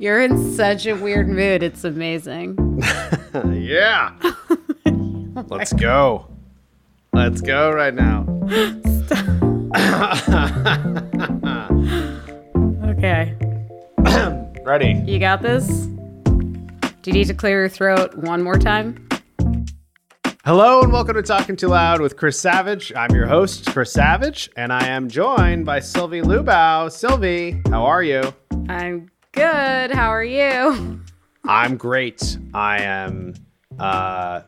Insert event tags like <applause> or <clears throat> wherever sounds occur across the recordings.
You're in such a weird mood. It's amazing. <laughs> yeah. <laughs> Oh Let's go. Let's go right now. <laughs> Okay. <clears throat> Ready. You got this? Do you need to clear your throat one more time? Hello and welcome to Talking Too Loud with Chris Savage. I'm your host, Chris Savage, and I am joined by Sylvie Lubau. Sylvie, how are you? I'm good. How are you? I'm great. I am uh,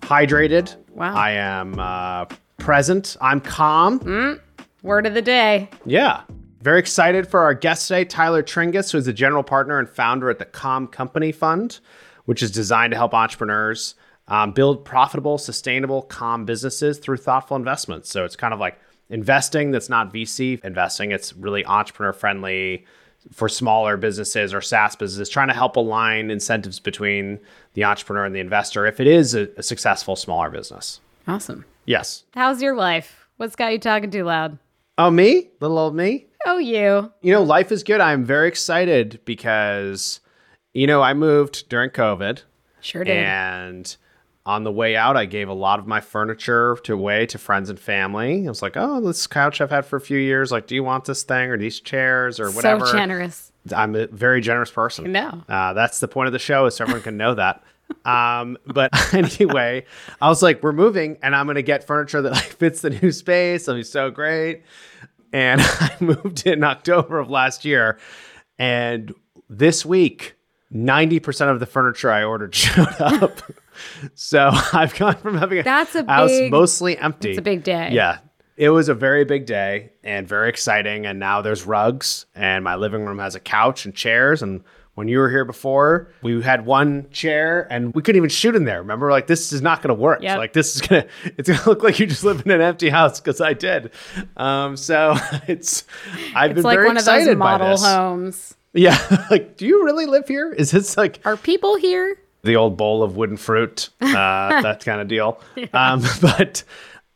hydrated. Wow. I am uh, present. I'm calm. Mm, Word of the day. Yeah. Very excited for our guest today, Tyler Tringas, who is the general partner and founder at the Calm Company Fund, which is designed to help entrepreneurs um, build profitable, sustainable, calm businesses through thoughtful investments. So it's kind of like investing that's not VC investing, it's really entrepreneur friendly for smaller businesses or SaaS businesses, trying to help align incentives between the entrepreneur and the investor if it is a, a successful smaller business. Awesome. Yes. How's your life? What's got you talking too loud? Oh, me? Little old me? Oh, you. You know, life is good. I'm very excited because, you know, I moved during COVID Sure did. and on the way out, I gave a lot of my furniture to away to friends and family. I was like, oh, this couch I've had for a few years. Like, do you want this thing or these chairs or whatever? So generous. I'm a very generous person. No. Uh, that's the point of the show is so everyone can know that. <laughs> Um, but <laughs> anyway, I was like, we're moving and I'm going to get furniture that like fits the new space. It'll be so great. And <laughs> I moved in October of last year. And this week, 90% of the furniture I ordered showed up. So <laughs> I've gone from having a That's a house big- mostly empty. It's a big day. Yeah. It was a very big day and very exciting. And now there's rugs, and my living room has a couch and chairs. And when you were here before, we had one chair and we couldn't even shoot in there. Remember, like, this is not going to work. Yep. Like, this is going <laughs> to, it's going to look like you just live in an empty house because I did. Um, so <laughs> it's, I've It's been like very one of those excited by model this. homes. Yeah. like, do you really live here? Is this like, Are people here? The old bowl of wooden fruit, uh, <laughs> that kind of deal. Um, <laughs> but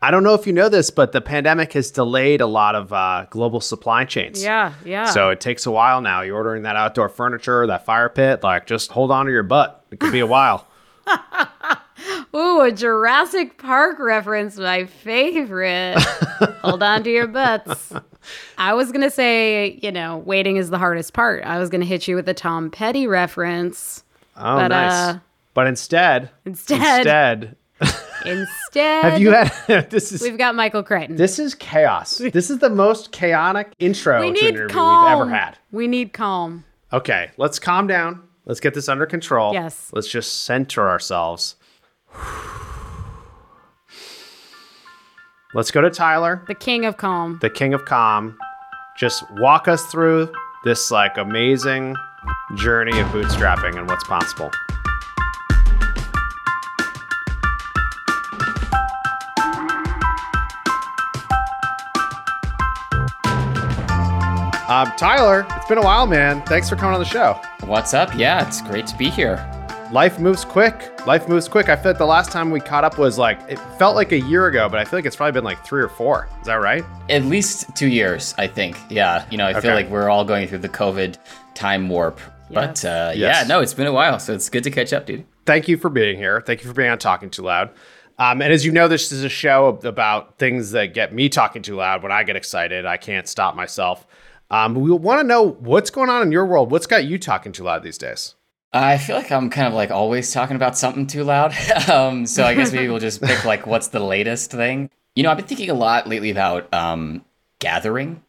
I don't know if you know this, but the pandemic has delayed a lot of uh, global supply chains. Yeah, yeah. So it takes a while now. You're ordering that outdoor furniture, that fire pit, like just hold on to your butt. It could be a while. <laughs> Ooh, a Jurassic Park reference, my favorite. Hold on to your butts. I was going to say, you know, waiting is the hardest part. I was going to hit you with a Tom Petty reference. Oh, But, nice. uh, but instead, Instead, instead, <laughs> instead, have you had <laughs> this is we've got Michael Crichton. this is chaos. <laughs> This is the most chaotic intro we to an need interview calm. we've ever had. We need calm. Okay, let's calm down. Let's get this under control. Yes. Let's just center ourselves. Let's go to Tyler, The king of calm. the king of calm. Just walk us through this like amazing journey of bootstrapping and what's possible. Um, Tyler, it's been a while, man. Thanks for coming on the show. What's up? Yeah, it's great to be here. Life moves quick. Life moves quick. I feel like the last time we caught up was like it felt like a year ago, but I feel like it's probably been like three or four. Is that right? At least two years, I think. Yeah, you know, I Okay. feel like we're all going through the COVID time warp. But uh, Yes. yeah, no, it's been a while, so it's good to catch up, dude. Thank you for being here. Thank you for being on Talking Too Loud. Um, and as you know, this is a show about things that get me talking too loud. When I get excited, I can't stop myself. Um, we want to know what's going on in your world. What's got you talking too loud these days? I feel like I'm kind of like always talking about something too loud. <laughs> um, so I guess maybe we'll just pick like what's the latest thing. You know, I've been thinking a lot lately about um, gathering.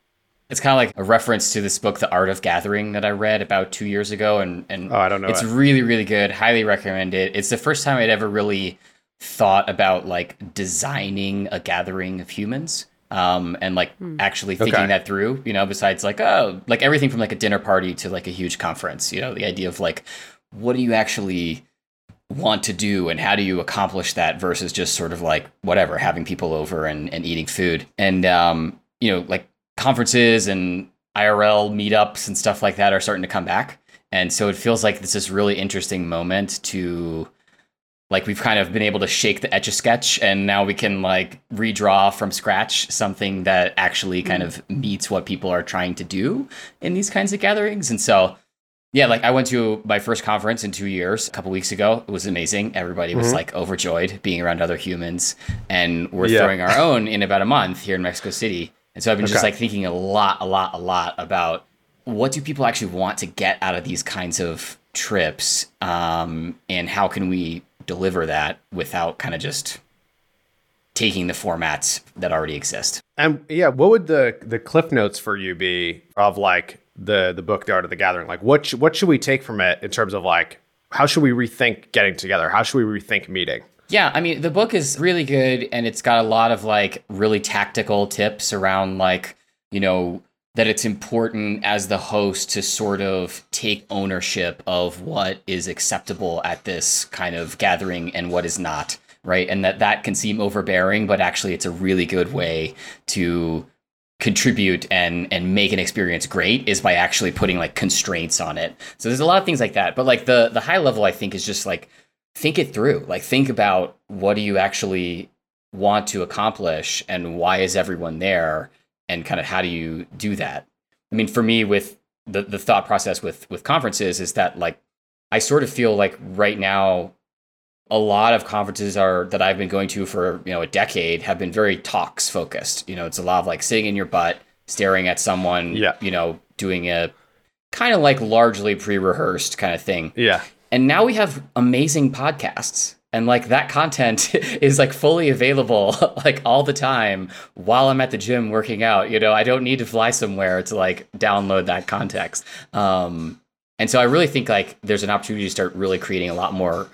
It's kind of like a reference to this book, The Art of Gathering, that I read about two years ago, and and Oh, I don't know It's it. really really good. Highly recommend it. It's the first time I'd ever really thought about like designing a gathering of humans. Um, and like actually thinking Okay. that through, you know, besides like, oh, like everything from like a dinner party to like a huge conference, you know, the idea of like, what do you actually want to do and how do you accomplish that versus just sort of like whatever having people over and, and eating food? And um you know like conferences and irl meetups and stuff like that are starting to come back. And so it feels like this is really interesting moment to like we've kind of been able to shake the etch a sketch and now we can like redraw from scratch something that actually kind of meets what people are trying to do in these kinds of gatherings. And so Yeah, like I went to my first conference in two years a couple weeks ago. It was amazing. Everybody was Mhm. like overjoyed being around other humans, and we're Yeah. throwing our own in about a month here in Mexico City. And so I've been just like thinking a lot, a lot, a lot about what do people actually want to get out of these kinds of trips, um, and how can we deliver that without kind of just taking the formats that already exist. And yeah, what would the the cliff notes for you be of like the the book, The Art of the Gathering? Like, what sh- what should we take from it in terms of like how should we rethink getting together? How should we rethink meeting? Yeah, I mean, the book is really good and it's got a lot of like really tactical tips around like, you know, that it's important as the host to sort of take ownership of what is acceptable at this kind of gathering and what is not, right? And that that can seem overbearing, but actually it's a really good way to contribute and and make an experience great is by actually putting like constraints on it. So there's a lot of things like that. But like the the high level I think is just like think it through. Like think about what do you actually want to accomplish and why is everyone there and kind of how do you do that? I mean for me with the the thought process with with conferences is that like I sort of feel like right now a lot of conferences are that I've been going to for you know a decade have been very talks focused. You know, it's a lot of like sitting in your butt, staring at someone. Yeah. You know, doing a kind of like largely pre-rehearsed kind of thing. Yeah. And now we have amazing podcasts. And like that content <laughs> is like fully available <laughs> like all the time while I'm at the gym working out. You know, I don't need to fly somewhere to like download that context. Um, and so I really think like there's an opportunity to start really creating a lot more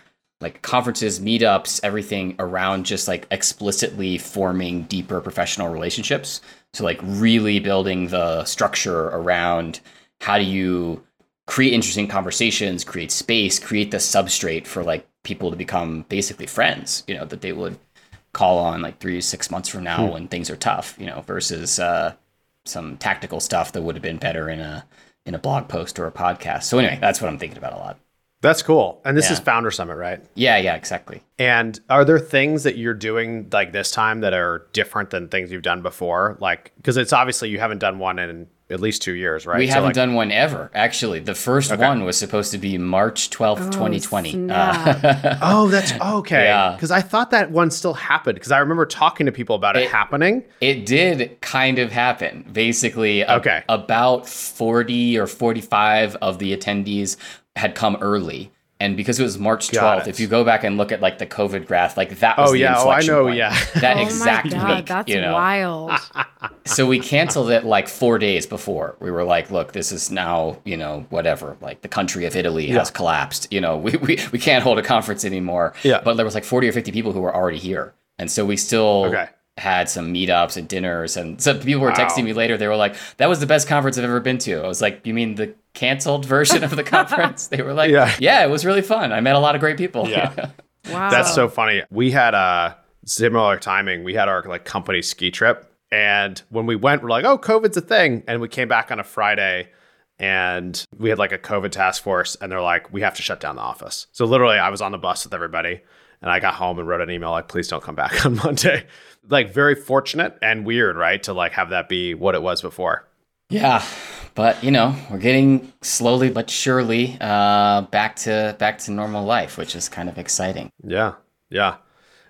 like conferences, meetups, everything around just like explicitly forming deeper professional relationships. So like really building the structure around how do you create interesting conversations, create space, create the substrate for like people to become basically friends, you know, that they would call on like three to six months from now when things are tough, you know, versus uh, some tactical stuff that would have been better in a in a blog post or a podcast. So anyway, that's what I'm thinking about a lot. That's cool. And this Yeah. is Founder Summit, right? Yeah, yeah, exactly. And are there things that you're doing like this time that are different than things you've done before? Like, because it's obviously you haven't done one in at least two years, right? We So, haven't like- done one ever. Actually, the first one was supposed to be March twelfth, Oh, 2020. Uh, <laughs> Oh, that's okay. Yeah. Because I thought that one still happened. Because I remember talking to people about it, It- happening. it did kind of happen. Basically, a- Okay. about 40 or 45 of the attendees had come early. And because it was March 12th, it. if you go back and look at like the COVID graph, like that was Oh, the yeah. Oh, I know, point. yeah. <laughs> That oh exact my God, week, that's you know. wild. <laughs> so we canceled it like four days before. We were like, look, this is now, you know, whatever. Like the country of Italy has collapsed. You know, we, we, we can't hold a conference anymore. Yeah. But there was like 40 or 50 people who were already here. And so we still Okay. Had some meetups and dinners. And some people were Wow. texting me later. They were like, that was the best conference I've ever been to. I was like, you mean the canceled <laughs> version of the <laughs> conference? They were like, Yeah. yeah, it was really fun. I met a lot of great people. Yeah. <laughs> Wow. That's so funny. We had a similar timing. We had our like company ski trip, and when we went, we're like, "Oh, COVID's a thing," and we came back on a Friday, and we had like a COVID task force, and they're like, "We have to shut down the office." So literally, I was on the bus with everybody, and I got home and wrote an email like, "Please don't come back on Monday." Like very fortunate and weird, right? To like have that be what it was before. Yeah, but you know, we're getting slowly but surely uh, back to back to normal life, which is kind of exciting. Yeah, yeah.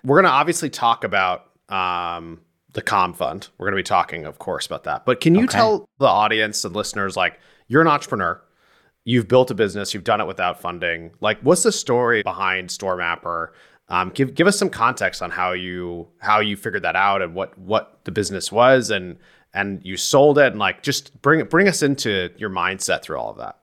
We're gonna obviously talk about um, the Calm Fund. We're gonna be talking, of course, about that. But can you Okay. tell the audience and listeners, like, you're an entrepreneur, you've built a business, you've done it without funding. Like, what's the story behind Storemapper? Um, give give us some context on how you how you figured that out and what what the business was and and you sold it and like just bring bring us into your mindset through all of that.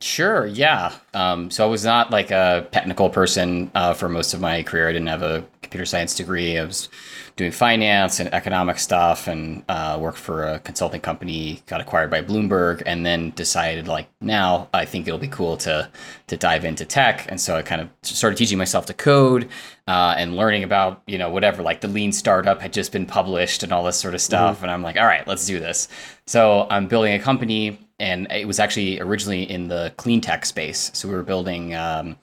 Sure, yeah. Um, so I was not like a technical person uh, for most of my career. I didn't have a computer science degree. I was doing finance and economic stuff, and uh, worked for a consulting company. Got acquired by Bloomberg, and then decided like now I think it'll be cool to to dive into tech. And so I kind of started teaching myself to code uh, and learning about you know whatever like the lean startup had just been published and all this sort of stuff. And I'm like, all right, let's do this. So I'm building a company and it was actually originally in the clean tech space. So we were building um,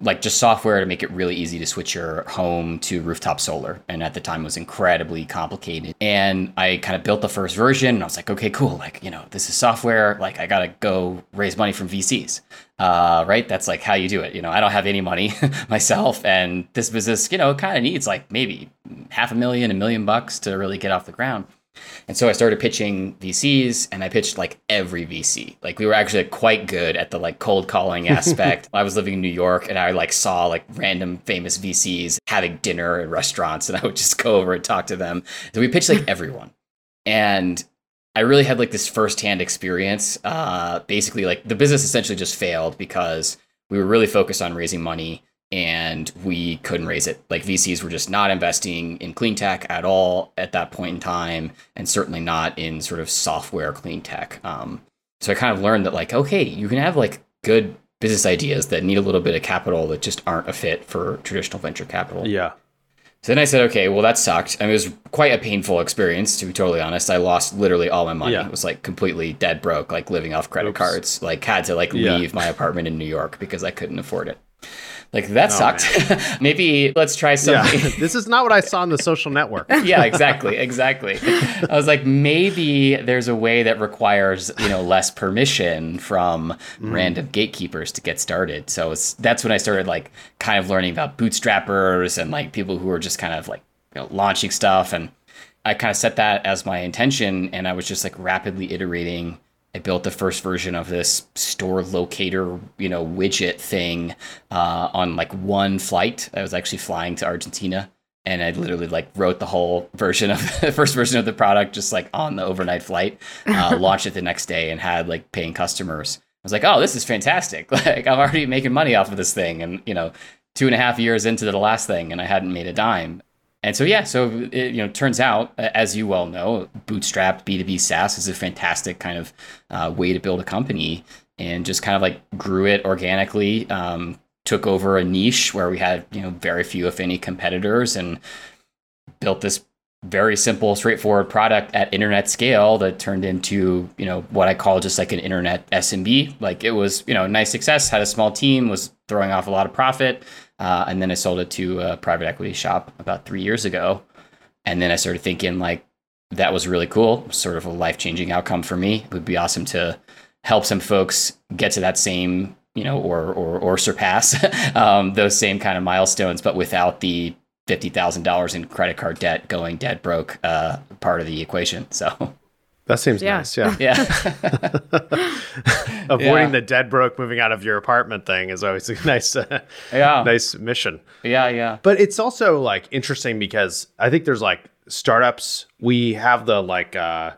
like just software to make it really easy to switch your home to rooftop solar. And at the time, it was incredibly complicated. And I kind of built the first version, and I was like, okay, cool. Like, you know, this is software. Like, I gotta go raise money from VCs. Uh, right? That's like how you do it. You know, I don't have any money <laughs> myself, and this business, you know, kind of needs like maybe half a million, a million bucks to really get off the ground. And so I started pitching VCs and I pitched like every VC. Like we were actually quite good at the like cold calling <laughs> aspect. I was living in New York and I like saw like random famous VCs having dinner at restaurants and I would just go over and talk to them. So we pitched like everyone. And I really had like this firsthand experience. Uh, basically, like the business essentially just failed because we were really focused on raising money and we couldn't raise it. Like VCs were just not investing in clean tech at all at that point in time, and certainly not in sort of software clean tech. Um, so I kind of learned that like, okay, you can have like good business ideas that need a little bit of capital that just aren't a fit for traditional venture capital. Yeah. So then I said, okay, well that sucked. I mean, it was quite a painful experience to be totally honest. I lost literally all my money. Yeah. It was like completely dead broke, like living off credit Oops. cards. Like had to like Yeah. leave my apartment in New York because I couldn't afford it. Like that Oh, sucked. <laughs> Maybe let's try Yeah. something. <laughs> this is not what I saw on the social network. <laughs> yeah, exactly, exactly. I was like, maybe there's a way that requires you know less permission from mm. random gatekeepers to get started. So it's, that's when I started like kind of learning about bootstrappers and like people who are just kind of like you know, launching stuff, and I kind of set that as my intention, and I was just like rapidly iterating. I built the first version of this store locator, you know, widget thing uh, on like one flight. I was actually flying to Argentina and I literally like wrote the whole version of <laughs> the first version of the product just like on the overnight flight, uh, <laughs> launched it the next day, and had like paying customers. I was like, oh, this is fantastic! <laughs> Like I'm already making money off of this thing, and you know, two and a half years into the last thing, and I hadn't made a dime. And so yeah, so it you know turns out, as you well know, bootstrapped B two B SaaS is a fantastic kind of uh, way to build a company, and just kind of like grew it organically. Um, took over a niche where we had you know very few if any competitors and built this very simple straightforward product at internet scale that turned into you know what i call just like an internet smb like it was you know nice success had a small team was throwing off a lot of profit uh, and then i sold it to a private equity shop about three years ago. And then i started thinking like that was really cool. Sort of a life-changing outcome for me. It would be awesome to help some folks get to that same you know or or, or surpass <laughs> um, those same kind of milestones but without the fifty thousand dollars in credit card debt going dead broke uh, part of the equation. So <laughs> That seems Yeah. nice. Yeah. yeah <laughs> Avoiding Yeah. the dead broke moving out of your apartment thing is always a nice, uh, yeah nice mission. yeah yeah But it's also like interesting because I think there's like startups. We have the like uh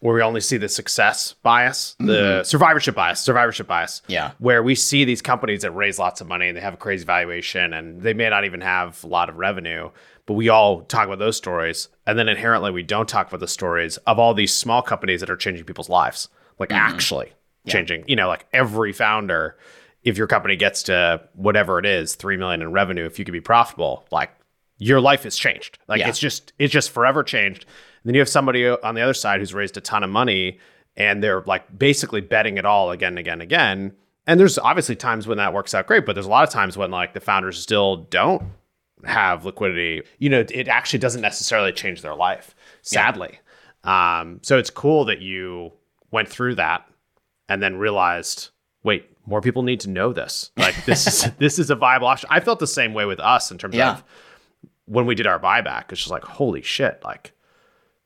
where we only see the success bias, the survivorship bias, survivorship bias. Yeah. Where we see these companies that raise lots of money and they have a crazy valuation and they may not even have a lot of revenue, but we all talk about those stories. And then inherently we don't talk about the stories of all these small companies that are changing people's lives. Like mm-hmm. actually changing, you know, like every founder, if your company gets to whatever it is, three million in revenue, if you could be profitable, like your life has changed. Like Yeah. it's just it's just forever changed. And then you have somebody on the other side who's raised a ton of money and they're like basically betting it all again and again and again. And there's obviously times when that works out great, but there's a lot of times when like the founders still don't have liquidity. You know, it actually doesn't necessarily change their life, sadly. Um, so it's cool that you went through that and then realized, wait, more people need to know this. Like this is <laughs> this is a viable option. I felt the same way with us in terms Yeah. of when we did our buyback. It's just like, holy shit, like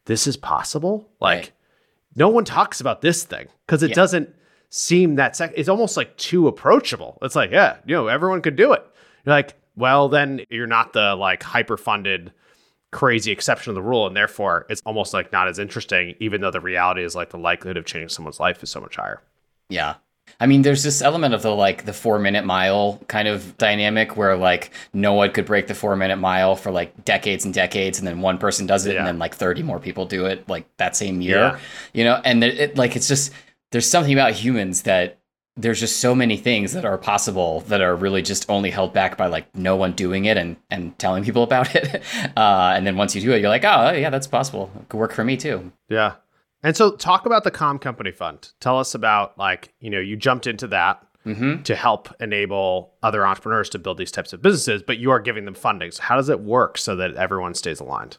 this is possible. Like Right. no one talks about this thing because it Yeah. doesn't seem that sec- it's almost like too approachable. It's like, yeah, you know, everyone could do it. You're like, well, then you're not the like hyper funded crazy exception of the rule and therefore it's almost like not as interesting even though the reality is like the likelihood of changing someone's life is so much higher. Yeah. I mean, there's this element of the like the four minute mile kind of dynamic where like no one could break the four minute mile for like decades and decades, and then one person does it, Yeah. and then like 30 more people do it like that same year, Yeah. you know? And it, it like it's just there's something about humans that there's just so many things that are possible that are really just only held back by like no one doing it and and telling people about it. <laughs> Uh, and then once you do it, you're like, oh yeah, that's possible. It could work for me too. Yeah. And so talk about the Calm Company Fund. Tell us about like, you know, you jumped into that. Mm-hmm. to help enable other entrepreneurs to build these types of businesses, but you are giving them funding. So how does it work so that everyone stays aligned?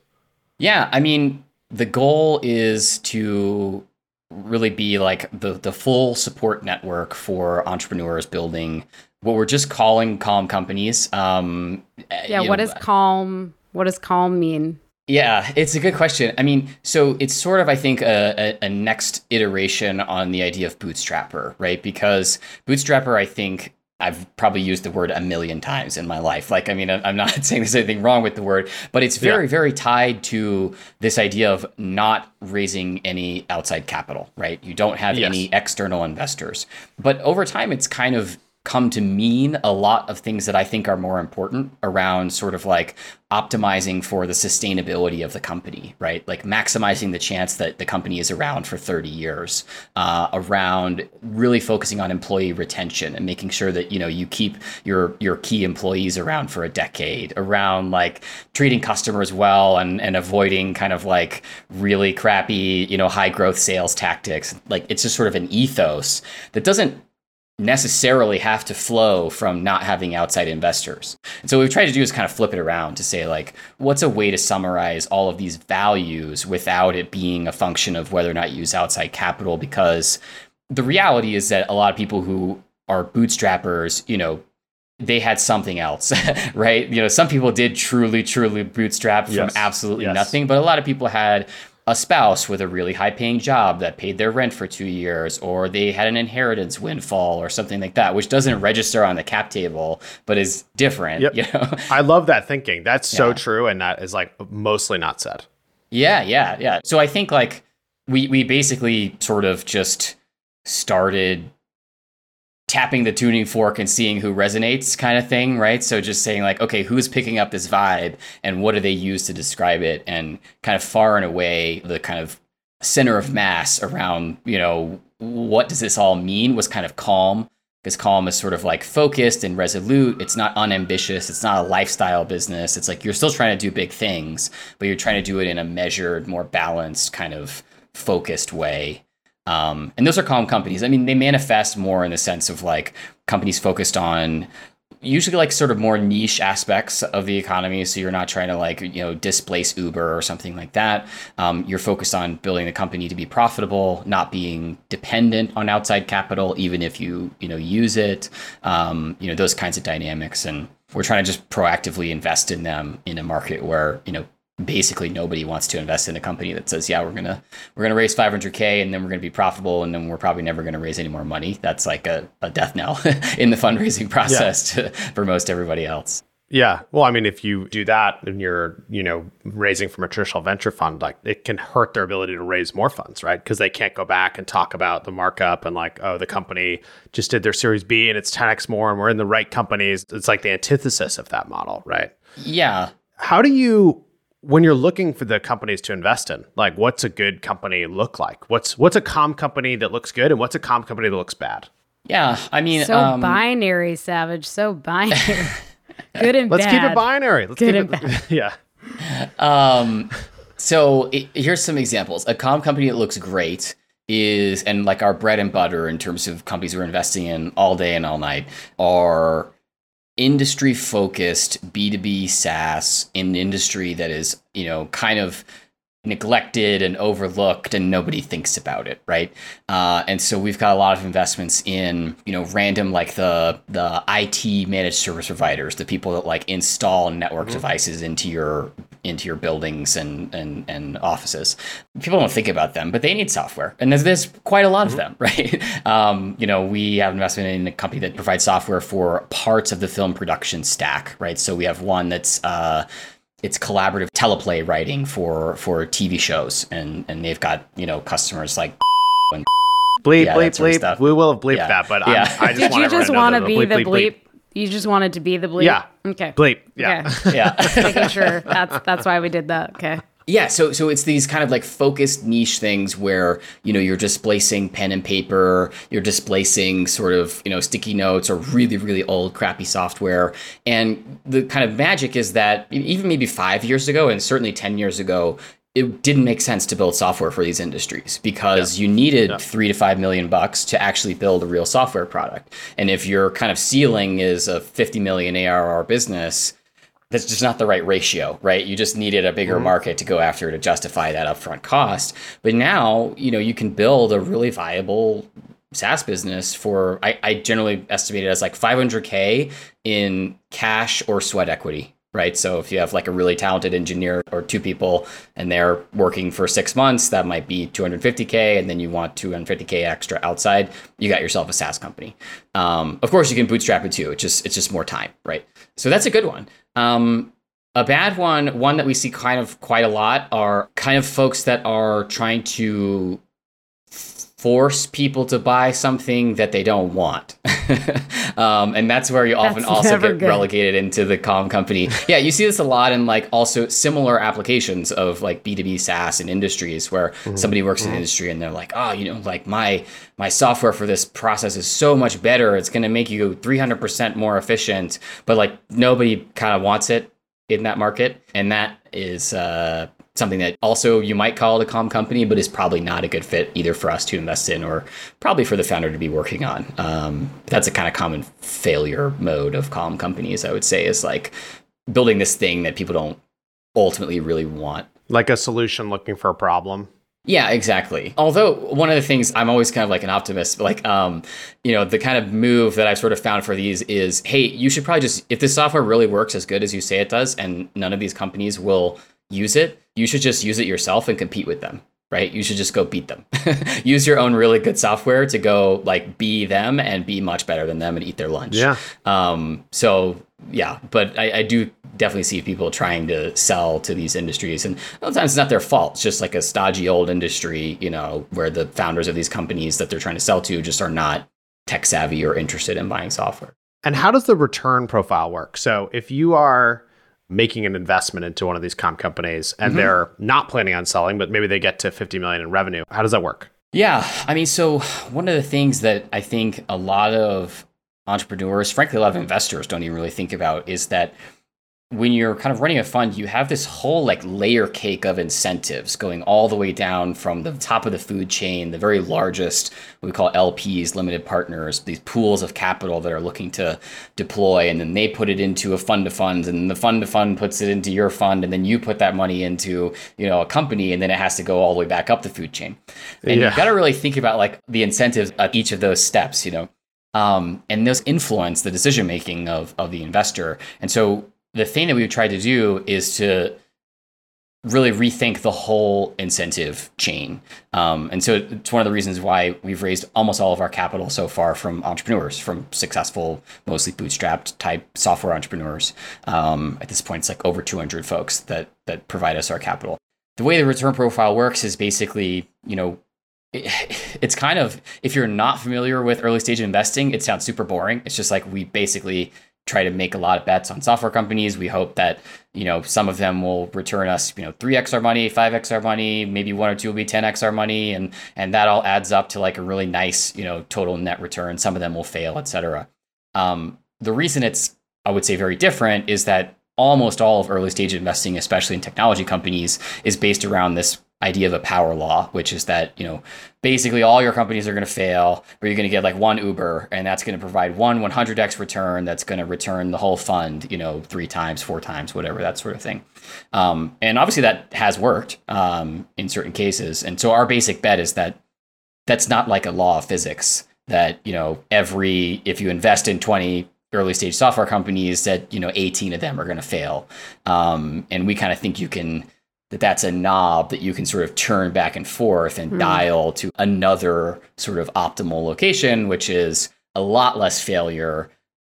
Yeah, I mean, the goal is to really be like the the full support network for entrepreneurs building what we're just calling calm companies. Um, yeah, what know, does calm? What does calm mean? Yeah, it's a good question. I mean, so it's sort of, I think, a, a, a, next iteration on the idea of bootstrapper, right? Because bootstrapper, I think, I've probably used the word a million times in my life. Like, I mean, I'm not <laughs> saying there's anything wrong with the word, but it's very, yeah. very tied to this idea of not raising any outside capital, right? You don't have yes. any external investors. But over time, it's kind of come to mean a lot of things that I think are more important around sort of like optimizing for the sustainability of the company, right? Like maximizing the chance that the company is around for 30 years, uh, around really focusing on employee retention and making sure that, you know, you keep your, your key employees around for a decade, around like treating customers well and, and avoiding kind of like really crappy, you know, high growth sales tactics. Like it's just sort of an ethos that doesn't necessarily have to flow from not having outside investors. And so what we've tried to do is kind of flip it around to say like what's a way to summarize all of these values without it being a function of whether or not you use outside capital because the reality is that a lot of people who are bootstrappers, you know, they had something else, <laughs> right? You know, some people did truly, truly bootstrap from yes. absolutely yes. nothing, but a lot of people had a spouse with a really high paying job that paid their rent for two years, or they had an inheritance windfall or something like that, which doesn't register on the cap table, but is different. Yep. <laughs> You know? I love that thinking. That's so true. And that is like mostly not said. Yeah, yeah, yeah. So I think like we we basically sort of just started tapping the tuning fork and seeing who resonates kind of thing, right? So just saying like, okay, who's picking up this vibe and what do they use to describe it? And kind of far and away the kind of center of mass around, you know, what does this all mean was kind of calm because calm is sort of like focused and resolute. It's not unambitious. It's not a lifestyle business. It's like you're still trying to do big things, but you're trying to do it in a measured, more balanced kind of focused way. Um, and those are calm companies. I mean, they manifest more in the sense of like companies focused on usually like sort of more niche aspects of the economy. So you're not trying to like, you know, displace Uber or something like that. Um, you're focused on building the company to be profitable, not being dependent on outside capital, even if you, you know, use it, um, you know, those kinds of dynamics. And we're trying to just proactively invest in them in a market where, you know, basically nobody wants to invest in a company that says, yeah, we're gonna we're gonna raise 500k and then we're gonna be profitable and then we're probably never gonna raise any more money. That's like a, a death knell <laughs> in the fundraising process yeah. to, for most everybody else. Yeah. Well, I mean, if you do that and you're, you know, raising from a traditional venture fund, like it can hurt their ability to raise more funds, right? Because they can't go back and talk about the markup and like, oh, the company just did their Series B and it's 10x more and we're in the right companies. It's like the antithesis of that model, right? Yeah. How do you when you're looking for the companies to invest in, like what's a good company look like? What's what's a calm company that looks good and what's a calm company that looks bad? Yeah, I mean, so um, binary, Savage. So binary. <laughs> good and bad. Let's bad. keep it binary. Let's good keep and it. Bad. <laughs> Yeah. Um. So it, here's some examples. A calm company that looks great is, and like our bread and butter in terms of companies we're investing in all day and all night are industry focused B2B SaaS in an industry that is, you know, kind of neglected and overlooked and nobody thinks about it right? Uh, and so we've got a lot of investments in you know random like the the it managed service providers the people that like install network mm-hmm. devices into your into your buildings and and and offices. People don't think about them but they need software. And there's, there's quite a lot mm-hmm. of them <laughs> right? Um, you know we have investment in a company that provides software for parts of the film production stack right? So we have one that's uh, it's collaborative teleplay writing for for TV shows, and and they've got you know customers like <laughs> and bleep yeah, bleep bleep. We will have bleeped yeah. that, but yeah. i just did you just want to be bleep, the bleep, bleep? You just wanted to be the bleep. Yeah. Okay. Bleep. Yeah. Okay. <laughs> <laughs> Yeah. Making sure that's that's why we did that. Okay. Yeah, so so it's these kind of like focused niche things where you know you're displacing pen and paper, you're displacing sort of you know sticky notes or really really old crappy software, and the kind of magic is that even maybe five years ago and certainly ten years ago, it didn't make sense to build software for these industries because yeah. you needed yeah. three to five million bucks to actually build a real software product. And if your kind of ceiling is a 50 million ARR business, that's just not the right ratio, right? You just needed a bigger mm-hmm. market to go after to justify that upfront cost. But now, you know, you can build a really viable SaaS business for I, I generally estimate it as like 500k in cash or sweat equity right? So if you have like a really talented engineer or two people and they're working for six months, that might be 250K. And then you want 250K extra outside, you got yourself a SaaS company. Um, of course, you can bootstrap it too. It's just, it's just more time, right? So that's a good one. Um, a bad one, one that we see kind of quite a lot, are kind of folks that are trying to force people to buy something that they don't want. <laughs> um, and that's where you often that's also get good. relegated into the calm company. Yeah, you see this a lot in like also similar applications of like B2B SaaS in industries where mm-hmm. somebody works mm-hmm. in the industry and they're like, oh, you know, like my my software for this process is so much better. It's going to make you 300% more efficient. But like nobody kind of wants it in that market. And that is uh, something that also you might call it a calm company, but is probably not a good fit either for us to invest in or probably for the founder to be working on. Um, that's a kind of common failure mode of calm companies, I would say, is like building this thing that people don't ultimately really want. Like a solution looking for a problem. Yeah, exactly. Although one of the things I'm always kind of like an optimist, like um, you know, the kind of move that I've sort of found for these is, hey, you should probably just if this software really works as good as you say it does, and none of these companies will use it, you should just use it yourself and compete with them right? You should just go beat them. <laughs> Use your own really good software to go like be them and be much better than them and eat their lunch. Yeah. Um, so yeah, but I, I do definitely see people trying to sell to these industries, and sometimes it's not their fault. It's just like a stodgy old industry, you know, where the founders of these companies that they're trying to sell to just are not tech savvy or interested in buying software. And how does the return profile work? So if you are making an investment into one of these calm companies and mm-hmm. they're not planning on selling, but maybe they get to 50 million in revenue. How does that work? Yeah. I mean, so one of the things that I think a lot of entrepreneurs, frankly, a lot of investors don't even really think about is that when you're kind of running a fund, you have this whole like layer cake of incentives going all the way down from the top of the food chain, the very largest, what we call LPs, limited partners, these pools of capital that are looking to deploy. And then they put it into a fund of funds and the fund of fund puts it into your fund. And then you put that money into, you know, a company and then it has to go all the way back up the food chain. And yeah. you've got to really think about like the incentives at each of those steps, you know. Um, and those influence the decision making of, of the investor. And so the thing that we've tried to do is to really rethink the whole incentive chain. Um, and so it's one of the reasons why we've raised almost all of our capital so far from entrepreneurs, from successful, mostly bootstrapped type software entrepreneurs. Um, at this point, it's like over 200 folks that that provide us our capital. The way the return profile works is basically, you know, <laughs> it's kind of if you're not familiar with early stage investing, it sounds super boring. It's just like we basically try to make a lot of bets on software companies. We hope that, you know, some of them will return us, you know, 3x our money, 5x our money, maybe one or two will be 10x our money and and that all adds up to like a really nice, you know, total net return. Some of them will fail, etc. Um, the reason it's I would say very different is that almost all of early stage investing, especially in technology companies, is based around this idea of a power law, which is that, you know, basically all your companies are going to fail, or you're going to get like one Uber, and that's going to provide one 100x return that's going to return the whole fund, you know, three times, four times, whatever, that sort of thing. Um, and obviously that has worked um, in certain cases. And so our basic bet is that that's not like a law of physics that, you know, every, if you invest in 20 early stage software companies that, you know, 18 of them are going to fail. Um, and we kind of think you can, that that's a knob that you can sort of turn back and forth and mm. dial to another sort of optimal location, which is a lot less failure.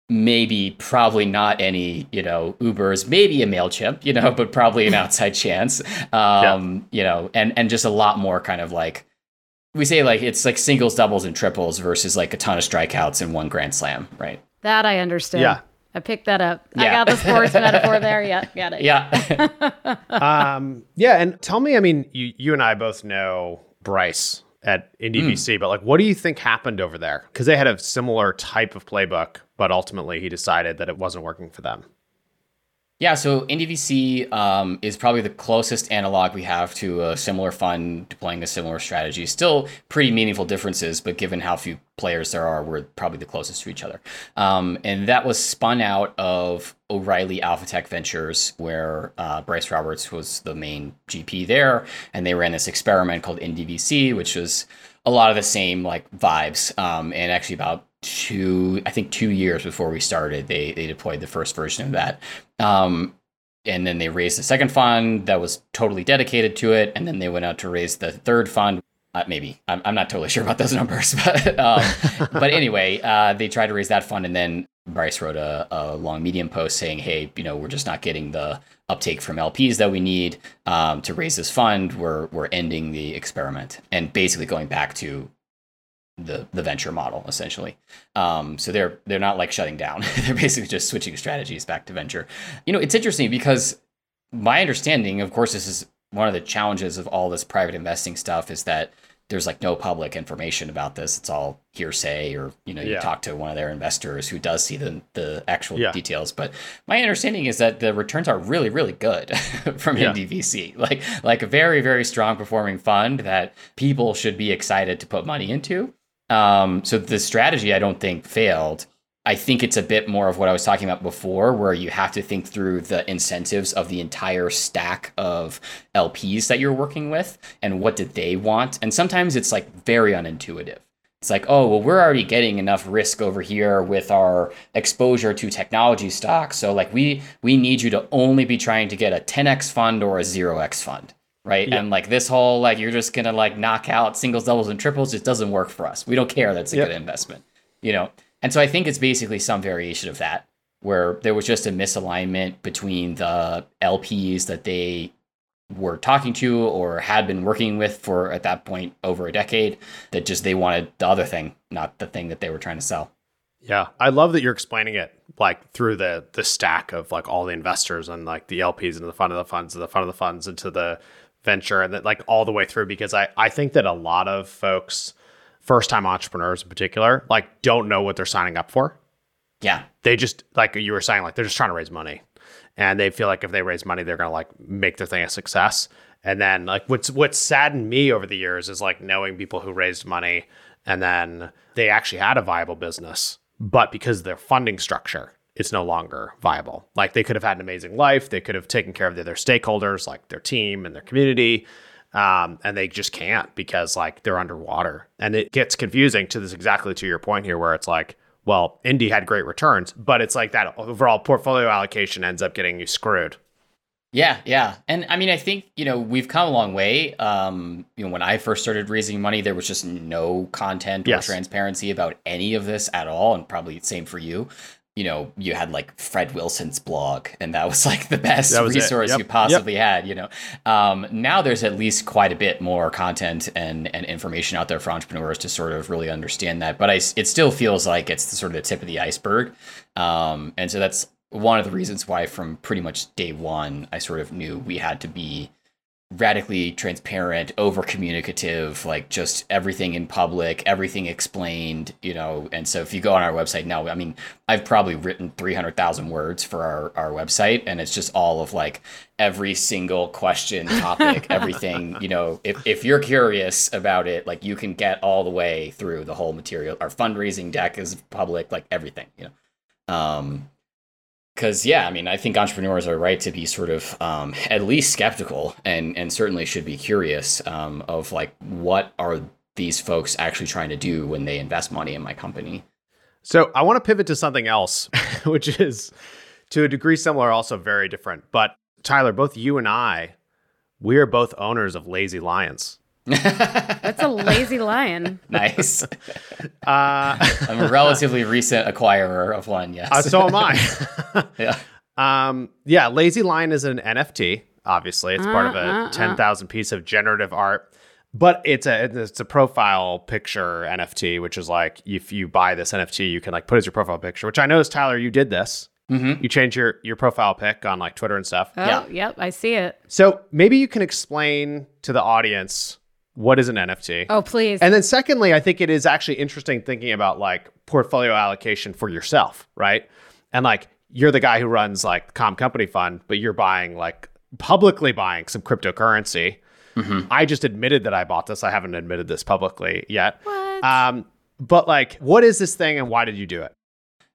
Maybe, probably not any, you know, Ubers, maybe a MailChimp, you know, <laughs> but probably an <laughs> outside chance. Um, yeah. You know, and, and just a lot more kind of like, we say like it's like singles, doubles, and triples versus like a ton of strikeouts and one grand slam, right? That I understand. Yeah. I picked that up. Yeah. I got the sports <laughs> metaphor there. Yeah, got it. Yeah. <laughs> um, yeah, and tell me, I mean, you you and I both know Bryce at IndieVC, mm. but like, what do you think happened over there? Because they had a similar type of playbook, but ultimately he decided that it wasn't working for them. Yeah, so IndieVC um, is probably the closest analog we have to a similar fund deploying a similar strategy. Still pretty meaningful differences, but given how few players there are, we're probably the closest to each other. Um, and that was spun out of O'Reilly Alpha Tech Ventures, where uh, Bryce Roberts was the main GP there, and they ran this experiment called IndieVC, which was a lot of the same like vibes. Um, and actually, about two, I think two years before we started, they they deployed the first version of that. Um, and then they raised the second fund that was totally dedicated to it, and then they went out to raise the third fund. Uh, maybe I'm, I'm not totally <laughs> sure about those numbers, <laughs> but um, <laughs> but anyway, uh, they tried to raise that fund, and then Bryce wrote a, a long Medium post saying, "Hey, you know, we're just not getting the uptake from LPs that we need um, to raise this fund. We're we're ending the experiment and basically going back to the the venture model essentially. Um, so they're they're not like shutting down. <laughs> they're basically just switching strategies back to venture. You know, it's interesting because my understanding, of course, this is one of the challenges of all this private investing stuff is that there's like no public information about this. It's all hearsay, or you know, you Yeah. talk to one of their investors who does see the the actual Yeah. details. But my understanding is that the returns are really, really good <laughs> from Yeah. IndieVC. Like like a very, very strong performing fund that people should be excited to put money into. Um, so the strategy I don't think failed. I think it's a bit more of what I was talking about before, where you have to think through the incentives of the entire stack of LPs that you're working with and what did they want. And sometimes it's like very unintuitive. It's like, oh, well, we're already getting enough risk over here with our exposure to technology stocks. So like we we need you to only be trying to get a 10x fund or a 0x fund. Right. Yeah. And like this whole like you're just gonna like knock out singles, doubles, and triples just doesn't work for us. We don't care that's a Yep. good investment. You know? And so I think it's basically some variation of that, where there was just a misalignment between the LPs that they were talking to or had been working with for at that point over a decade that just they wanted the other thing, not the thing that they were trying to sell. Yeah, I love that you're explaining it like through the the stack of like all the investors and like the LPs and the fund of the funds and the fund of the funds into the venture and that like all the way through because I I think that a lot of folks first time entrepreneurs in particular like don't know what they're signing up for. Yeah. They just like you were saying like they're just trying to raise money and they feel like if they raise money they're going to like make their thing a success. And then like what's what's saddened me over the years is like knowing people who raised money and then they actually had a viable business, but because of their funding structure, it's no longer viable. Like they could have had an amazing life, they could have taken care of their, their stakeholders, like their team and their community, um, and they just can't because like they're underwater. And it gets confusing to this exactly to your point here, where it's like, well, Indie had great returns, but it's like that overall portfolio allocation ends up getting you screwed. Yeah, yeah. And I mean, I think, you know, we've come a long way. Um, you know, when I first started raising money, there was just no content Yes. or transparency about any of this at all. And probably the same for you. You know, you had like Fred Wilson's blog, and that was like the best That was it. resource Yep. you possibly had, you know. Um, now there's at least quite a bit more content and, and information out there for entrepreneurs to sort of really understand that. But I, it still feels like it's the sort of the tip of the iceberg. Um, and so that's one of the reasons why from pretty much day one i sort of knew we had to be radically transparent over communicative like just everything in public everything explained you know? And so if you go on our website now i mean i've probably written 300000 words for our, our website and it's just all of like every single question <laughs> topic everything you know? If, if you're curious about it like you can get all the way through the whole material. Our fundraising deck is public like everything you know? Um because yeah i mean i think entrepreneurs are right to be sort of um, at least skeptical and and certainly should be curious um, of like what are these folks actually trying to do when they invest money in my company So I want to pivot to something else, <laughs> which is to a degree similar, also very different. But Tyler, both you and I, we are both owners of Lazy Lions. That's a lazy lion. <laughs> nice <laughs> Uh, <laughs> i'm a relatively recent acquirer of one yes uh, so am I. yeah um, yeah, Lazy Lion is an NFT. Obviously, it's part of Uh, uh, a uh. ten thousand piece of generative art, but it's a it's a profile picture NFT, which is like if you buy this NFT, you can like put as your profile picture. Which I noticed, Tyler, you did this. Mhm. You change your your profile pic on like Twitter and stuff. Oh, Yeah. yep, I see it. So maybe you can explain to the audience what is an NFT. Oh, please. And then secondly, I think it is actually interesting thinking about like portfolio allocation for yourself, right? And like you're the guy who runs like Calm Company Fund, but you're buying like publicly buying some cryptocurrency. Mm-hmm. I just admitted that I bought this. I haven't admitted this publicly yet. What? Um, but like, what is this thing and why did you do it?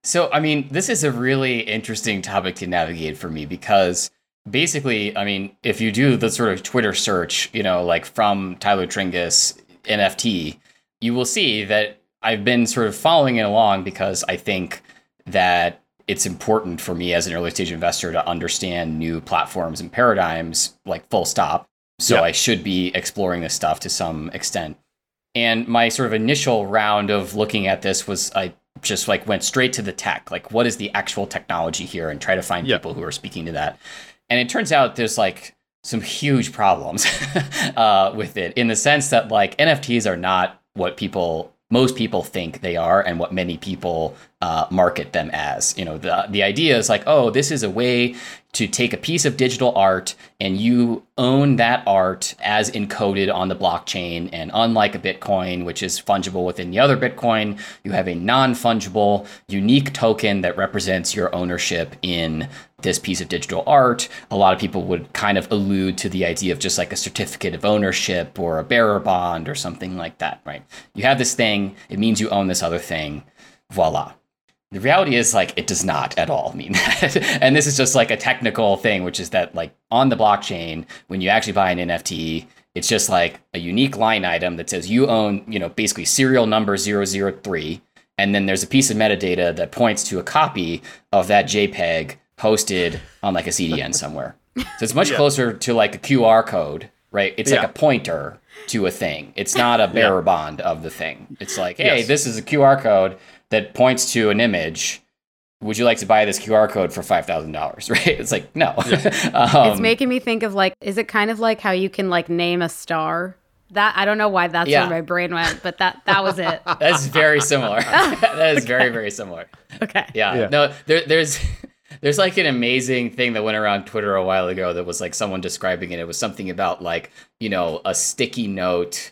So, I mean, this is a really interesting topic to navigate for me because basically, I mean, if you do the sort of Twitter search, you know, like from Tyler Tringas NFT, you will see that I've been sort of following it along because I think that it's important for me as an early stage investor to understand new platforms and paradigms, like full stop. So Yeah. I should be exploring this stuff to some extent. And my sort of initial round of looking at this was I just like went straight to the tech, like what is the actual technology here, and try to find Yeah. people who are speaking to that. And it turns out there's like some huge problems <laughs> uh, with it in the sense that like NFTs are not what people most people think they are and what many people uh, market them as. You know, the the idea is like, oh, this is a way to take a piece of digital art and you own that art as encoded on the blockchain. And unlike a Bitcoin, which is fungible within the other Bitcoin, you have a non fungible, unique token that represents your ownership in this piece of digital art. A lot of people would kind of allude to the idea of just like a certificate of ownership or a bearer bond or something like that, right? You have this thing, it means you own this other thing. Voila. The reality is like it does not at all mean <laughs> that. and this is just like a technical thing, which is that like on the blockchain, when you actually buy an NFT, it's just like a unique line item that says you own, you know, basically serial number 003. And then there's a piece of metadata that points to a copy of that JPEG hosted on like a CDN somewhere. So it's much closer to like a QR code, right? It's Yeah. like a pointer to a thing. It's not a bearer bond of the thing. It's like, hey, Yes. this is a QR code that points to an image. Would you like to buy this QR code for five thousand dollars? <laughs> Right? It's like no. <laughs> um, it's making me think of like, is it kind of like how you can like name a star? That I don't know why that's Yeah. where my brain went, but that that was it. <laughs> that's very similar. that is very very similar. Okay. Yeah. Yeah. No, there, there's there's like an amazing thing that went around Twitter a while ago that was like someone describing it. It was something about like, you know, a sticky note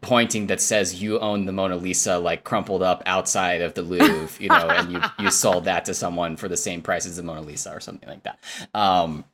pointing that says you own the Mona Lisa like crumpled up outside of the Louvre, you know, and you you <laughs> sold that to someone for the same price as the Mona Lisa or something like that. Um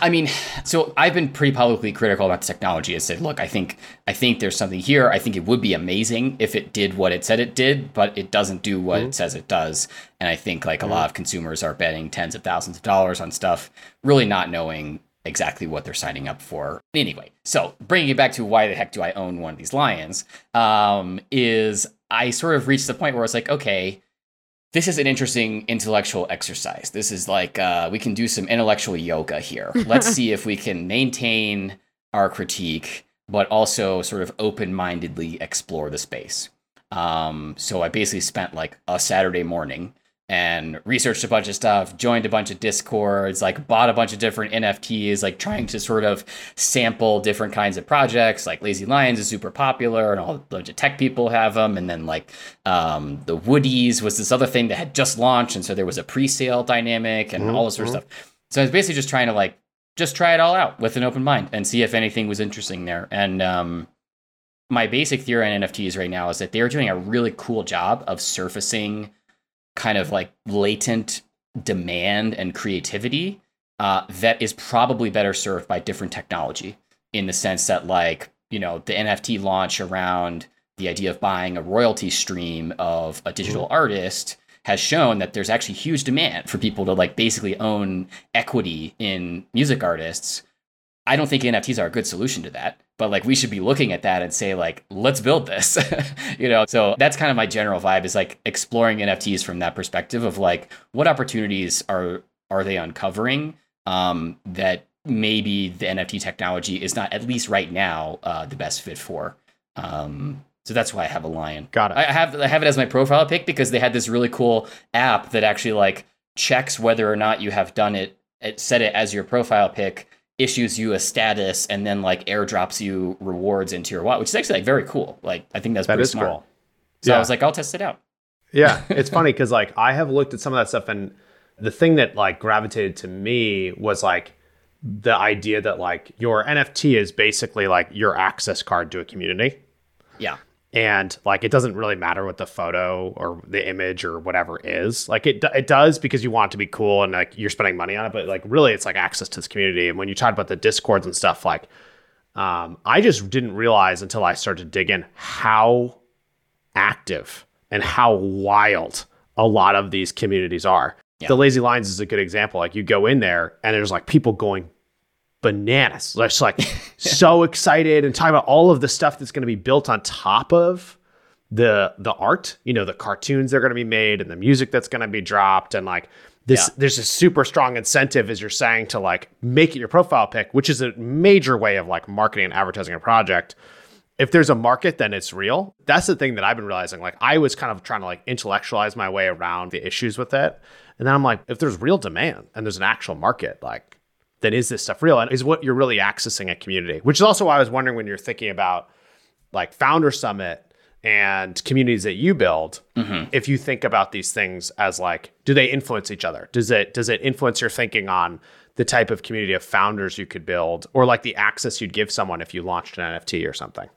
I mean, so I've been pretty publicly critical about the technology. I said, look, I think I think there's something here. I think it would be amazing if it did what it said it did, but it doesn't do what it says it does. And I think like a lot of consumers are betting tens of thousands of dollars on stuff, really not knowing exactly what they're signing up for. Anyway, so bringing it back to why the heck do I own one of these lions? Um, is I sort of reached the point where I was like, okay, this is an interesting intellectual exercise. This is like uh, we can do some intellectual yoga here. <laughs> Let's see if we can maintain our critique, but also sort of open mindedly explore the space. Um, so I basically spent like a Saturday morning and researched a bunch of stuff, joined a bunch of discords, like bought a bunch of different NFTs, like trying to sort of sample different kinds of projects. Like Lazy Lions is super popular, and all a bunch of tech people have them. And then like um, the Woodies was this other thing that had just launched, and so there was a pre-sale dynamic and all this sort of stuff. So I was basically just trying to like just try it all out with an open mind and see if anything was interesting there. And um, my basic theory on NFTs right now is that they're doing a really cool job of surfacing kind of like latent demand and creativity uh, that is probably better served by different technology in the sense that like you know the nft launch around the idea of buying a royalty stream of a digital artist has shown that there's actually huge demand for people to like basically own equity in music artists. I don't think NFTs are a good solution to that, but like we should be looking at that and say like, let's build this, <laughs> you know. So that's kind of my general vibe is like exploring NFTs from that perspective of like what opportunities are are they uncovering um, that maybe the NFT technology is not at least right now uh, the best fit for. Um, so that's why I have a lion. Got it. I have I have it as my profile pic because they had this really cool app that actually like checks whether or not you have done it, it set it as your profile pic issues you a status and then like airdrops you rewards into your wallet, which is actually like very cool. Like I think that's That pretty is smart. cool. So I was like, I'll test it out. Yeah, <laughs> it's funny because like I have looked at some of that stuff, and the thing that like gravitated to me was like the idea that like your NFT is basically like your access card to a community. Yeah. And like it doesn't really matter what the photo or the image or whatever is. Like it, it does because you want it to be cool and like you're spending money on it but like really it's like access to this community. And when you talk about the discords and stuff like um, i just didn't realize until i started to dig in how active and how wild a lot of these communities are. Yeah. the lazy lions is a good example. Like you go in there and there's like people going bananas. <laughs> Just like so excited and talking about all of the stuff that's going to be built on top of the the art. You know, the cartoons that are going to be made and the music that's going to be dropped and like this. Yeah. There's a super strong incentive, as you're saying, to like make it your profile pic, which is a major way of like marketing and advertising a project. If there's a market, then it's real. That's the thing that I've been realizing. Like I was kind of trying to like intellectualize my way around the issues with it. And then I'm like, if there's real demand and there's an actual market, like then is this stuff real? And is what you're really accessing a community? Which is also why I was wondering when you're thinking about like Founder Summit and communities that you build, mm-hmm. if you think about these things as like, do they influence each other? Does it does it influence your thinking on the type of community of founders you could build, or like the access you'd give someone if you launched an NFT or something?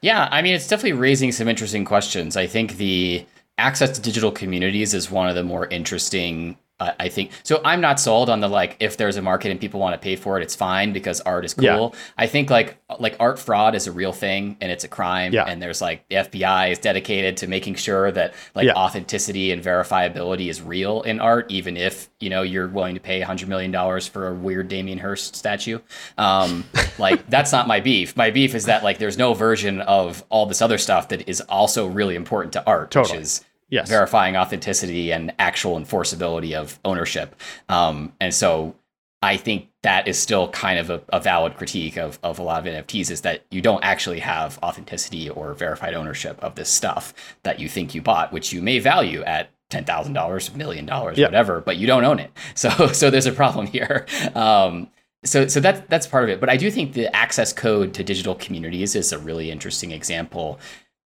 Yeah, I mean, it's definitely raising some interesting questions. I think the access to digital communities is one of the more interesting. Uh, I think so. I'm not sold on the like if there's a market and people want to pay for it, it's fine because art is cool. Yeah. I think like like art fraud is a real thing and it's a crime. Yeah. And there's like the FBI is dedicated to making sure that like Yeah. authenticity and verifiability is real in art, even if you know you're willing to pay hundred million dollars for a weird Damien Hirst statue. Um, <laughs> like that's not my beef. My beef is that like there's no version of all this other stuff that is also really important to art, Totally. which is Yes. verifying authenticity and actual enforceability of ownership. Um, and so I think that is still kind of a, a valid critique of, of a lot of NFTs is that you don't actually have authenticity or verified ownership of this stuff that you think you bought, which you may value at ten thousand dollars, million dollars, Yeah. whatever, but you don't own it. <laughs> So so there's a problem here. Um, so so that's that's part of it. But I do think the access code to digital communities is a really interesting example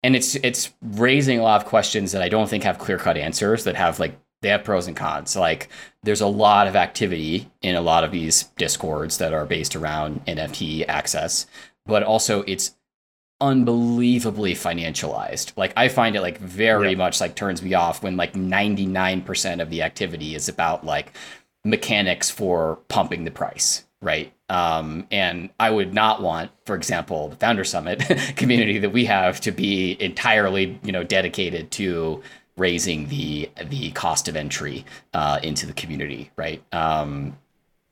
and it's it's raising a lot of questions that I don't think have clear cut answers that have like they have pros and cons. Like there's a lot of activity in a lot of these discords that are based around NFT access, but also it's unbelievably financialized. Like I find it like very Yeah. much like turns me off when like 99% of the activity is about like mechanics for pumping the price, right? Um, and I would not want, for example, the Founder Summit <laughs> community that we have to be entirely, you know, dedicated to raising the the cost of entry uh, into the community, right? Um,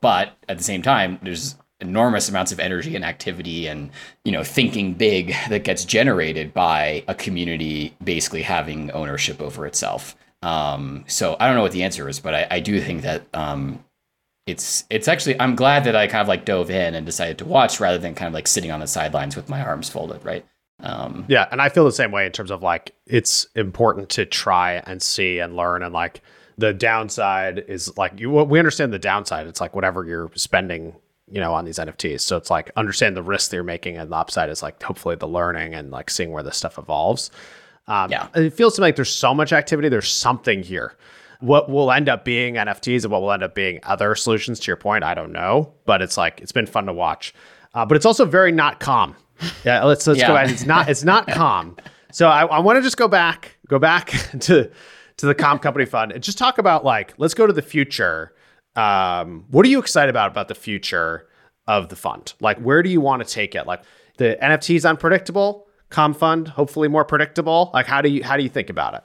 but at the same time, there's enormous amounts of energy and activity and you know thinking big that gets generated by a community basically having ownership over itself um, so i don't know what the answer is but i, I do think that um, it's it's actually i'm glad that i kind of like dove in and decided to watch rather than kind of like sitting on the sidelines with my arms folded right um, Yeah, and I feel the same way in terms of like it's important to try and see and learn and like the downside is like you we understand the downside. It's like whatever you're spending, you know, on these NFTs. So it's like understand the risk that you're making and the upside is like hopefully the learning and like seeing where this stuff evolves. Um, Yeah. It feels to me like there's so much activity. There's something here. What will end up being NFTs and what will end up being other solutions, to your point, I don't know. But it's like it's been fun to watch. Uh, but it's also very not calm. <laughs> Yeah, let's let's go Yeah. ahead. It's not it's not calm. So I, I want to just go back go back <laughs> to to the Calm Company Fund and just talk about like let's go to the future. Um, what are you excited about about the future of the fund? Like where do you want to take it? Like the NFTs unpredictable, Calm Fund hopefully more predictable. Like how do you how do you think about it?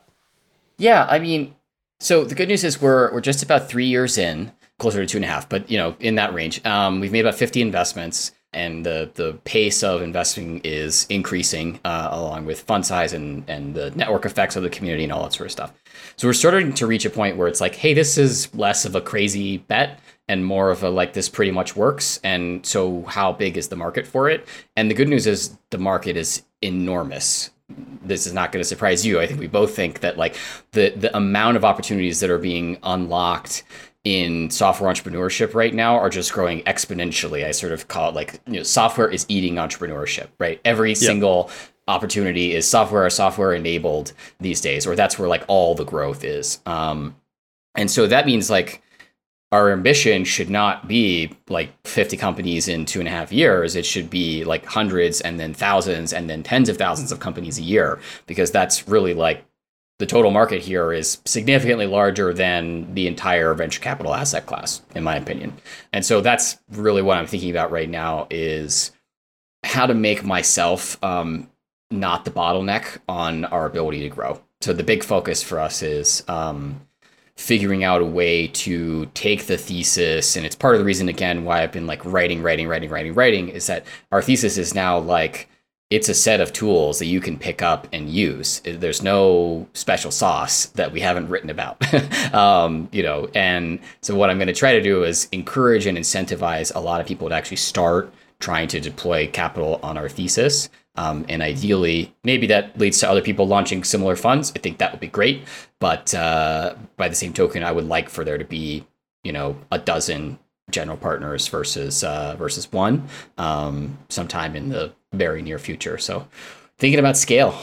Yeah, I mean, so the good news is we're we're just about three years in, closer to two and a half, but you know, in that range. Um, we've made about fifty investments, and the the pace of investing is increasing uh, along with fund size and and the network effects of the community and all that sort of stuff. So we're starting to reach a point where it's like, hey, this is less of a crazy bet and more of a like this pretty much works. And so how big is the market for it? And the good news is the market is enormous this is not going to surprise you. I think we both think that like the the amount of opportunities that are being unlocked in software entrepreneurship right now are just growing exponentially. I sort of call it like you know software is eating entrepreneurship, right? Every single opportunity is software or software enabled these days, or that's where like all the growth is. Um, and so that means like our ambition should not be like 50 companies in two and a half years. It should be like hundreds and then thousands and then tens of thousands of companies a year, because that's really like the total market here is significantly larger than the entire venture capital asset class, in my opinion. And so that's really what I'm thinking about right now is how to make myself um, not the bottleneck on our ability to grow. So the big focus for us is um, figuring out a way to take the thesis. And it's part of the reason again why i've been like writing writing writing writing writing is that our thesis is now like it's a set of tools that you can pick up and use. There's no special sauce that we haven't written about. <laughs> Um, you know and so what i'm going to try to do is encourage and incentivize a lot of people to actually start trying to deploy capital on our thesis um, and ideally, maybe that leads to other people launching similar funds. I think that would be great. But uh, by the same token, I would like for there to be, you know, a dozen general partners versus uh, versus one um, sometime in the very near future. So thinking about scale.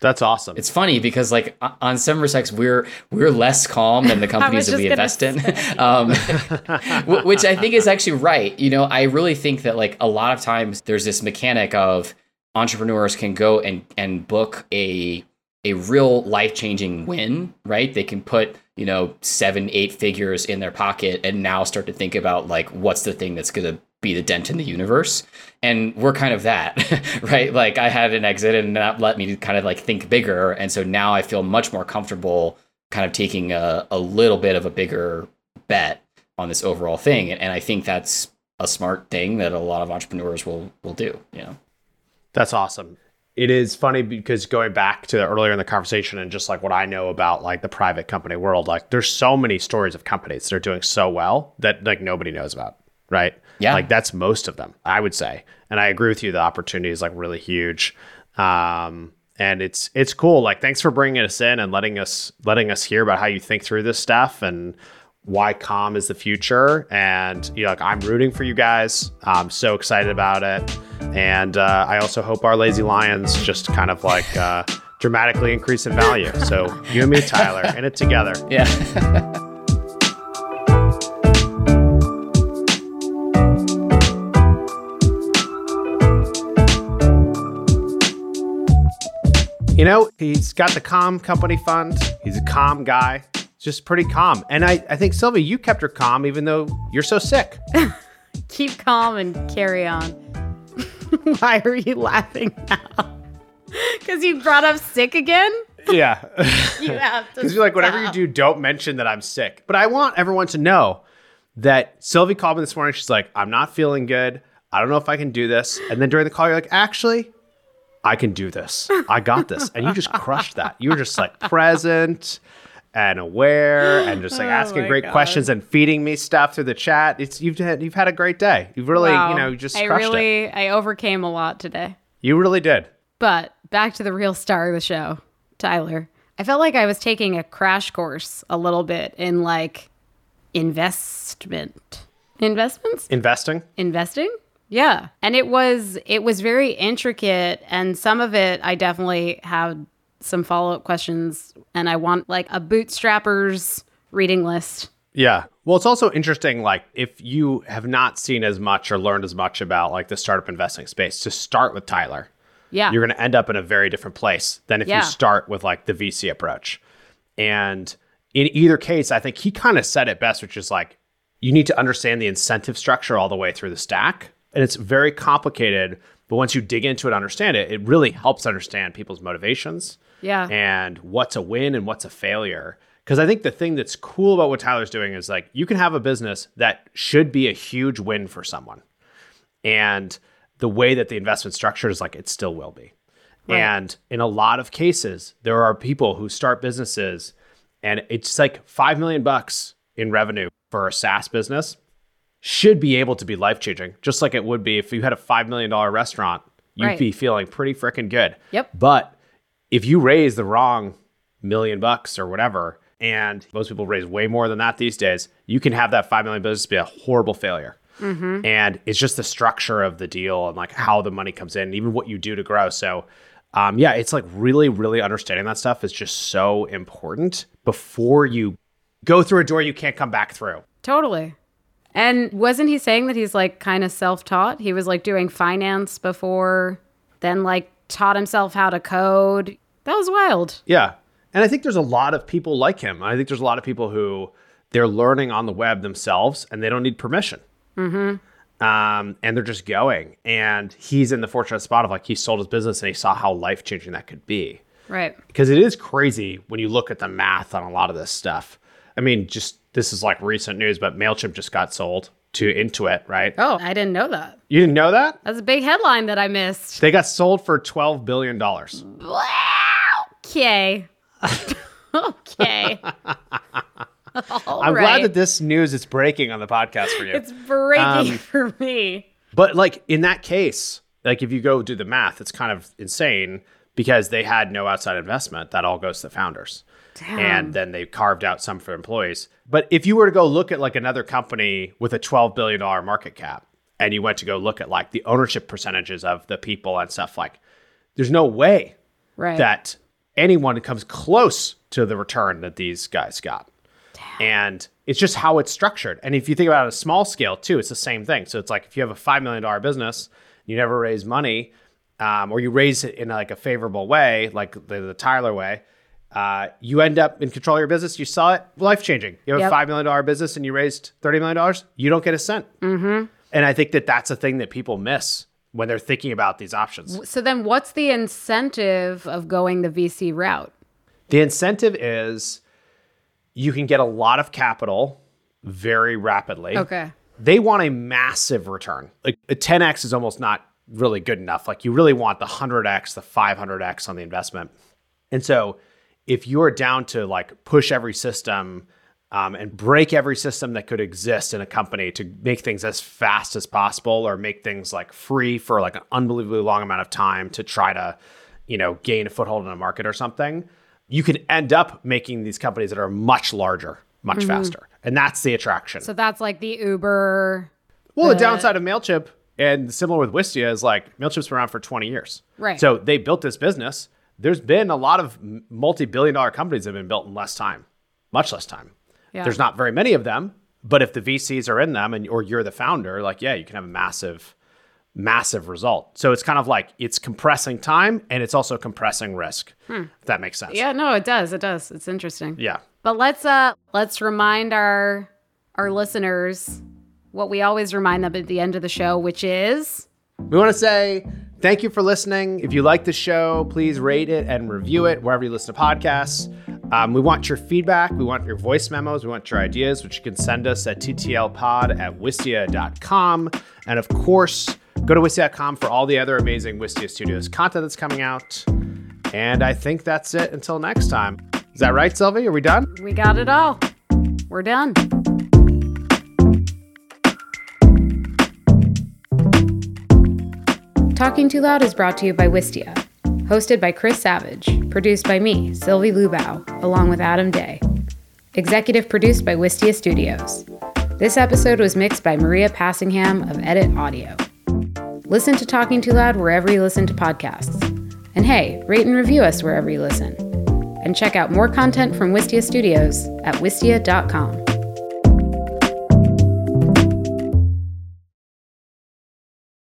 That's awesome. It's funny because like on Sex, we're we're less calm than the <laughs> companies that we invest in, <laughs> um, <laughs> which I think is actually right. You know, I really think that like a lot of times there's this mechanic of entrepreneurs can go and and book a a real life changing win, right? They can put you know seven eight figures in their pocket and now start to think about like what's the thing that's going to be the dent in the universe. And we're kind of that <laughs> right? Like i had an exit and that let me kind of like think bigger. And so now i feel much more comfortable kind of taking a, a little bit of a bigger bet on this overall thing. And, and i think that's a smart thing that a lot of entrepreneurs will will do you know that's awesome. It is funny because going back to earlier in the conversation and just like what I know about like the private company world, like there's so many stories of companies that are doing so well that like nobody knows about, right? Yeah. Like that's most of them, I would say. And I agree with you. The opportunity is like really huge. Um, and it's it's cool. Like thanks for bringing us in and letting us letting us hear about how you think through this stuff and why calm is the future. And you know, like I'm rooting for you guys. I'm so excited about it. And uh, I also hope our lazy lions just kind of like uh, dramatically increase in value. So you and me, Tyler, in it together. <laughs> Yeah. You know, he's got the calm company fund. He's a calm guy just pretty calm. And I, I think, Sylvie, you kept her calm even though you're so sick. <laughs> Keep calm and carry on. <laughs> Why are you laughing now? <laughs> Because you brought up sick again? Yeah. you have to. Because you're like, whatever you do, don't mention that I'm sick. But I want everyone to know that Sylvie called me this morning. She's like, I'm not feeling good. I don't know if I can do this. And then during the call, you're like, actually, I can do this. I got this. And you just crushed that. You were just like present and aware and just like <gasps> oh asking great God. questions and feeding me stuff through the chat. It's you've had you've had a great day. You've really, wow. you know, just I really it. I overcame a lot today. You really did. But back to the real star of the show, Tyler. I felt like I was taking a crash course a little bit in like investment. Investments? Investing? Investing? Yeah. And it was it was very intricate and some of it I definitely had some follow up questions, and I want like a bootstrappers reading list. Yeah. Well, it's also interesting, like, if you have not seen as much or learned as much about like the startup investing space, to start with Tyler. Yeah. You're going to end up in a very different place than if yeah. you start with like the VC approach. And in either case, I think he kind of said it best, which is like, you need to understand the incentive structure all the way through the stack. And it's very complicated. But once you dig into it, understand it, it really helps understand people's motivations yeah. And what's a win and what's a failure. Because I think the thing that's cool about what Tyler's doing is like you can have a business that should be a huge win for someone. And the way that the investment structure is like it still will be. Right. And in a lot of cases, there are people who start businesses and it's like 5 million bucks in revenue for a SaaS business should be able to be life changing, just like it would be if you had a $5 million restaurant, you'd right. be feeling pretty freaking good. Yep. But if you raise the wrong million bucks or whatever, and most people raise way more than that these days, you can have that five million business be a horrible failure. Mm-hmm. And it's just the structure of the deal and like how the money comes in, and even what you do to grow. So, um, yeah, it's like really, really understanding that stuff is just so important before you go through a door you can't come back through. Totally. And wasn't he saying that he's like kind of self taught? He was like doing finance before, then like taught himself how to code. That was wild. Yeah. And I think there's a lot of people like him. I think there's a lot of people who they're learning on the web themselves and they don't need permission. Mm-hmm. Um, and they're just going. And he's in the fortunate spot of like he sold his business and he saw how life changing that could be. Right. Because it is crazy when you look at the math on a lot of this stuff. I mean, just this is like recent news, but MailChimp just got sold to Intuit, right? Oh, I didn't know that. You didn't know that? That's a big headline that I missed. They got sold for $12 billion. Okay. okay. <laughs> I'm right. glad that this news is breaking on the podcast for you. it's breaking Um, for me. But like in that case, like if you go do the math, it's kind of insane because they had no outside investment. That all goes to the founders. And then they carved out some for employees. But if you were to go look at like another company with a $12 billion market cap and you went to go look at like the ownership percentages of the people and stuff like there's no way Right. that anyone comes close to the return that these guys got. And it's just how it's structured. And if you think about it on a small scale too, it's the same thing. So it's like if you have a $5 million business, you never raise money, um, or you raise it in like a favorable way, like the, the Tyler way, uh, you end up in control of your business. You saw it, life changing. You have Yep. a $5 million business and you raised $30 million, you don't get a cent. Mm-hmm. And I think that that's a thing that people miss when they're thinking about these options. so then what's the incentive of going the VC route? The incentive is you can get a lot of capital very rapidly. Okay. They want a massive return. Like a 10x is almost not really good enough. Like you really want the 100x, the 500x on the investment. And so if you're down to like push every system um, and break every system that could exist in a company to make things as fast as possible or make things like free for like an unbelievably long amount of time to try to, you know, gain a foothold in a market or something, you can end up making these companies that are much larger, much faster. And that's the attraction. So that's like the Uber. Well, the downside of MailChimp and similar with Wistia is like MailChimp's been around for 20 years. Right. So they built this business. There's been a lot of multi billion dollar companies that have been built in less time, much less time. Yeah. There's not very many of them, but if the VCs are in them and or you're the founder, like, yeah, you can have a massive, massive result. So it's kind of like it's compressing time and it's also compressing risk. If that makes sense. Hmm. Yeah, no, it does. It does. It's interesting. Yeah. But let's uh let's remind our our listeners what we always remind them at the end of the show, which is We want to say thank you for listening. If you like the show, please rate it and review it wherever you listen to podcasts. Um, we want your feedback. We want your voice memos. We want your ideas, which you can send us at ttlpod at wistia.com. And of course, go to wistia.com for all the other amazing Wistia Studios content that's coming out. And I think that's it until next time. Is that right, Sylvie? Are we done? we got it all. We're done. Talking Too Loud is brought to you by Wistia, hosted by Chris Savage, produced by me, Sylvie Lubau, along with Adam Day. Executive produced by Wistia Studios. This episode was mixed by Maria Passingham of Edit Audio. Listen to Talking Too Loud wherever you listen to podcasts. And hey, rate and review us wherever you listen. And check out more content from Wistia Studios at wistia.com.